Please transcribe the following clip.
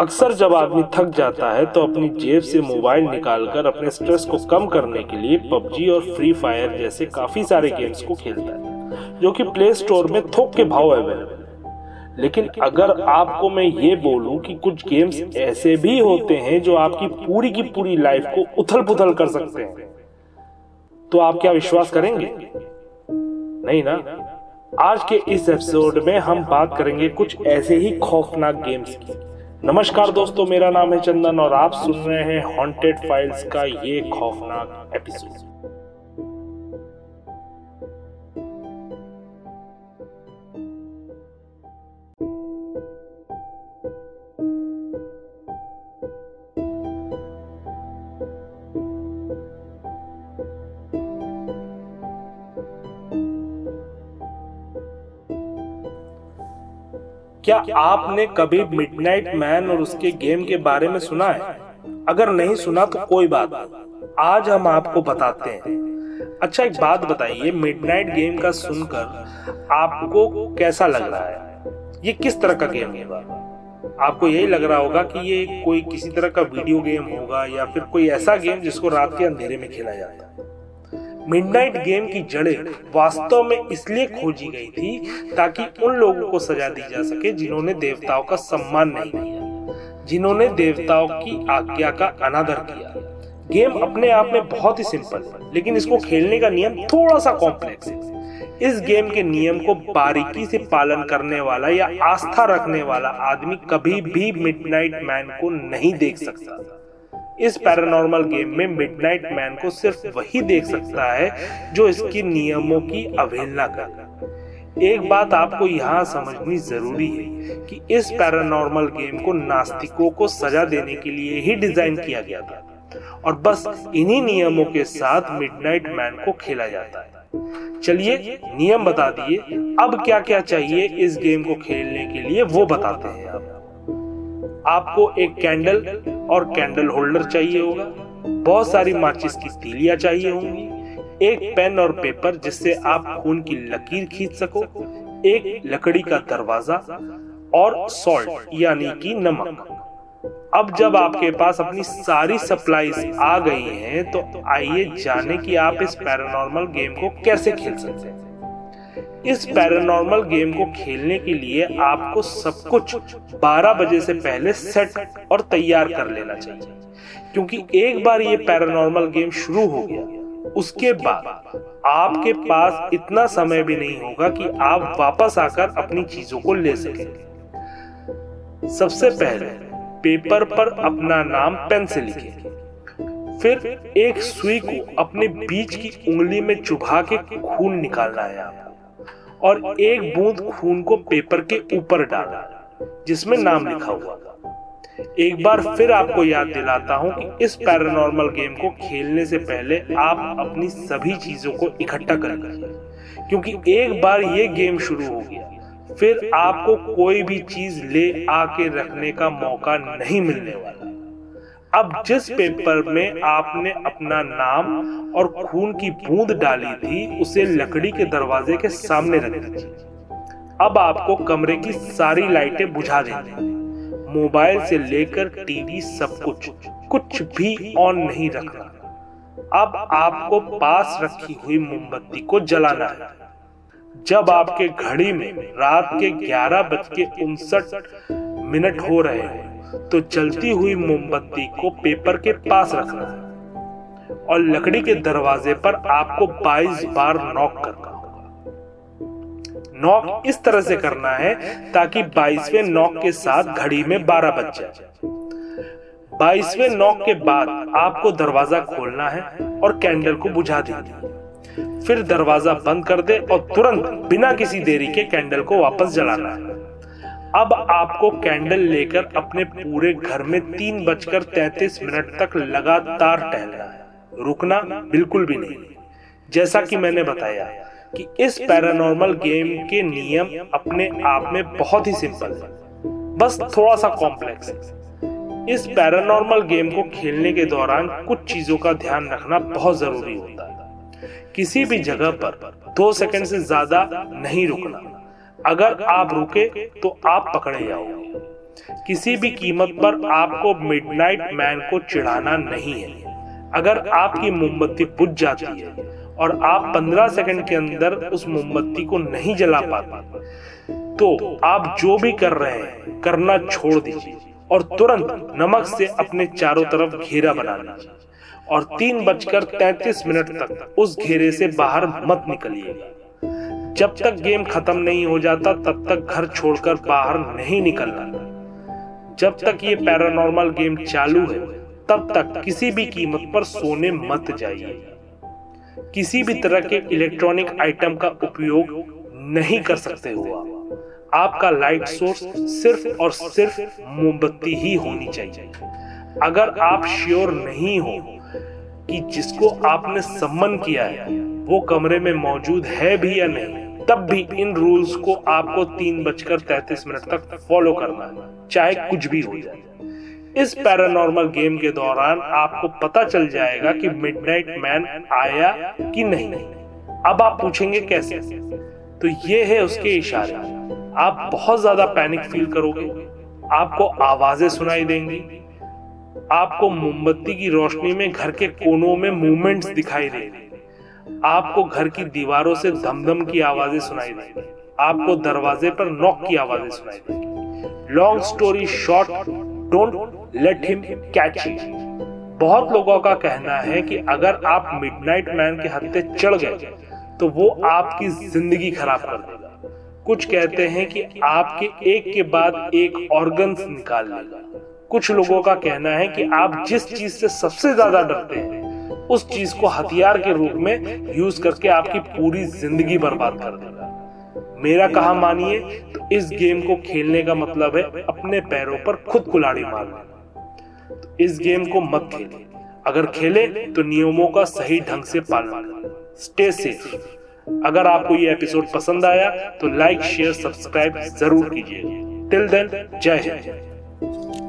अक्सर जब आदमी थक जाता है तो अपनी जेब से मोबाइल निकालकर अपने स्ट्रेस को कम करने के लिए पबजी और फ्री फायर जैसे काफ़ी सारे गेम्स को खेलता है, जो कि प्ले स्टोर में थोक के भाव अवेलेबल है। लेकिन अगर आपको मैं ये बोलूँ कि कुछ गेम्स ऐसे भी होते हैं जो आपकी पूरी की पूरी लाइफ को उथल पुथल कर सकते हैं तो आप क्या विश्वास करेंगे? नहीं ना? आज के इस एपिसोड में हम बात करेंगे कुछ ऐसे ही खौफनाक गेम्स की। नमस्कार दोस्तों, मेरा नाम है चंदन और आप सुन रहे हैं हॉन्टेड फाइल्स का ये खौफनाक एपिसोड क्या आपने कभी मिडनाइट मैन और उसके गेम के बारे में सुना है? अगर नहीं सुना तो कोई बात आज हम आपको बताते हैं। अच्छा एक बात बताइए मिडनाइट गेम का सुनकर आपको कैसा लग रहा है? ये किस तरह का गेम होगा आपको यही लग रहा होगा कि ये कोई किसी तरह का वीडियो गेम होगा या फिर कोई ऐसा गेम जिसको रात के अंधेरे में खेला जाता है। मिडनाइट गेम की जड़ें वास्तव में इसलिए खोजी गई थी ताकि उन लोगों को सजा दी जा सके जिन्होंने देवताओं का सम्मान नहीं किया, जिन्होंने देवताओं की आज्ञा का अनादर किया। गेम अपने आप में बहुत ही सिंपल है लेकिन इसको खेलने का नियम थोड़ा सा कॉम्प्लेक्स है। इस गेम के नियम को बारीकी से पालन करने वाला या आस्था रखने वाला आदमी कभी भी मिडनाइट मैन को नहीं देख सकता। इस पैरानॉर्मल गेम में मिडनाइट मैन को सिर्फ़ वही देख सकता है जो इसके नियमों की अवहेलना कर एक बात आपको यहाँ समझनी ज़रूरी है कि इस पैरानॉर्मल गेम को नास्तिकों को सजा देने के लिए ही डिज़ाइन किया गया था। और बस इन्हीं नियमों के साथ मिडनाइट मैन को खेला जाता है। चलिए नियम बता दिए। अब क्या क्या चाहिए इस गेम को खेलने के लिए? वो बताते हैं आप। आपको एक कैंडल और कैंडल होल्डर चाहिए होगा। बहुत सारी माचिस की तीलियाँ चाहिए होंगी। एक पेन और पेपर जिससे आप खून की लकीर खींच सको। एक लकड़ी का दरवाज़ा और सॉल्ट यानी कि नमक। अब जब आपके पास अपनी सारी सप्लाईज आ गई हैं तो आइए जाने कि आप इस पैरानॉर्मल गेम को कैसे खेल सकते हैं। इस पैरानॉर्मल गेम को खेलने के लिए आपको सब कुछ 12 बजे से पहले सेट और तैयार कर लेना चाहिए। क्योंकि एक बार ये पैरानॉर्मल गेम शुरू हो गया, उसके बाद आपके पास इतना समय भी नहीं होगा कि आप वापस आकर अपनी चीज़ों को ले सकें। सबसे पहले पेपर पर अपना नाम पेन से लिखें। फिर एक सुई को अपने बीच की उंगली में चुभा के खून निकालना है आपको। और एक बूंद खून को पेपर के ऊपर डाला, जिसमें नाम लिखा हुआ। एक बार फिर आपको याद दिलाता हूँ कि इस पैरानॉर्मल गेम को खेलने से पहले आप अपनी सभी चीज़ों को इकट्ठा कर क्योंकि एक बार ये गेम शुरू हो गया, फिर आपको कोई भी चीज़ ले आके रखने का मौका नहीं मिलने वाला। अब जिस पेपर में आपने अपना नाम और खून की बूंद डाली थी, उसे लकड़ी के दरवाजे के सामने रख दीजिए। अब आपको कमरे की सारी लाइटें बुझा देनी मोबाइल से लेकर टीवी सब कुछ कुछ भी ऑन नहीं रखना। अब आपको पास रखी हुई मोमबत्ती को जलाना है। जब आपके घड़ी में रात के ग्यारह बज के उनसठ मिनट हो रहे हैं तो जलती हुई मोमबत्ती को पेपर के पास रखना और लकड़ी के दरवाजे पर आपको 22 बार नॉक करना। नॉक इस तरह से करना है ताकि 22वें नॉक के साथ घड़ी में 12 बज जाए। 22वें नॉक के बाद आपको दरवाज़ा खोलना है और कैंडल को बुझा देना। फिर दरवाज़ा बंद कर दे और तुरंत बिना किसी देरी के कैंडल को वापस जलाना है। अब आपको कैंडल लेकर अपने पूरे घर में तीन बजकर तैतीस मिनट तक लगातार टहलना है। रुकना बिल्कुल भी नहीं। जैसा कि मैंने बताया कि इस पैरानॉर्मल गेम के नियम अपने आप में बहुत ही सिंपल है। बस थोड़ा सा कॉम्प्लेक्स है। इस पैरानॉर्मल गेम को खेलने के दौरान कुछ चीज़ों का ध्यान रखना बहुत ज़रूरी होता है। किसी भी जगह पर दो सेकंड से ज़्यादा नहीं रुकना। अगर आप रुके तो आप पकड़े जाओगे किसी भी कीमत पर आपको मिडनाइट मैन को चिढ़ाना नहीं है। अगर आपकी मोमबत्ती बुझ जाती है और आप 15 सेकंड के अंदर उस मोमबत्ती को नहीं जला पाते तो आप जो भी कर रहे हैं, करना छोड़ दीजिए और तुरंत नमक से अपने चारों तरफ़ घेरा बना लीजिए। और तीन बजकर तैतीस मिनट तक उस घेरे से बाहर मत निकलिएगा। जब तक गेम खत्म नहीं हो जाता, तब तक घर छोड़कर बाहर नहीं निकलना। जब तक ये पैरानॉर्मल गेम चालू है, तब तक किसी भी कीमत पर सोने मत जाइए। किसी भी तरह के इलेक्ट्रॉनिक आइटम का उपयोग नहीं कर सकते हो आप। आपका लाइट सोर्स सिर्फ़ और सिर्फ़ मोमबत्ती ही होनी चाहिए। अगर आप श्योर नहीं हो कि जिसको आपने सम्मन किया है, वो कमरे में मौजूद है भी या नहीं तब भी इन रूल्स को आपको तीन बजकर तैतीस मिनट तक फॉलो करना है, चाहे कुछ भी हो जाए। इस पैरानॉर्मल गेम के दौरान आपको पता चल जाएगा कि मिडनाइट मैन आया कि नहीं। अब आप पूछेंगे कैसे? तो ये है उसके इशारे। आप बहुत ज़्यादा पैनिक फील करोगे। आपको आवाज़ें सुनाई देंगी। आपको मोमबत्ती की रोशनी में घर के कोनों में मूवमेंट्स दिखाई देंगे। आपको घर की दीवारों से धमधम की आवाज़ें सुनाई देंगी आपको दरवाजे पर नॉक की आवाज़ें सुनाई देंगी long story short don't let him catch बहुत लोगों का कहना है कि अगर आप मिडनाइट मैन के हत्ते चढ़ गए तो वो आपकी ज़िंदगी खराब कर देगा। कुछ कहते हैं कि आपके एक के बाद एक ऑर्गन निकाल लेगा। कुछ लोगों का कहना है कि आप जिस चीज़ से सबसे ज़्यादा डरते हैं उस चीज़ को हथियार के रूप में यूज़ करके आपकी पूरी ज़िंदगी बर्बाद कर देगा। मेरा कहा मानिए तो इस गेम को खेलने का मतलब है अपने पैरों पर खुद कुलाड़ी मारना। तो इस गेम को मत खेले अगर खेले तो नियमों का सही ढंग से पालन करें। स्टे सेफ़ अगर आपको ये एपिसोड पसंद आया तो लाइक शेयर सब्सक्राइब ज़रूर कीजिए। टिल देन जय हिंद।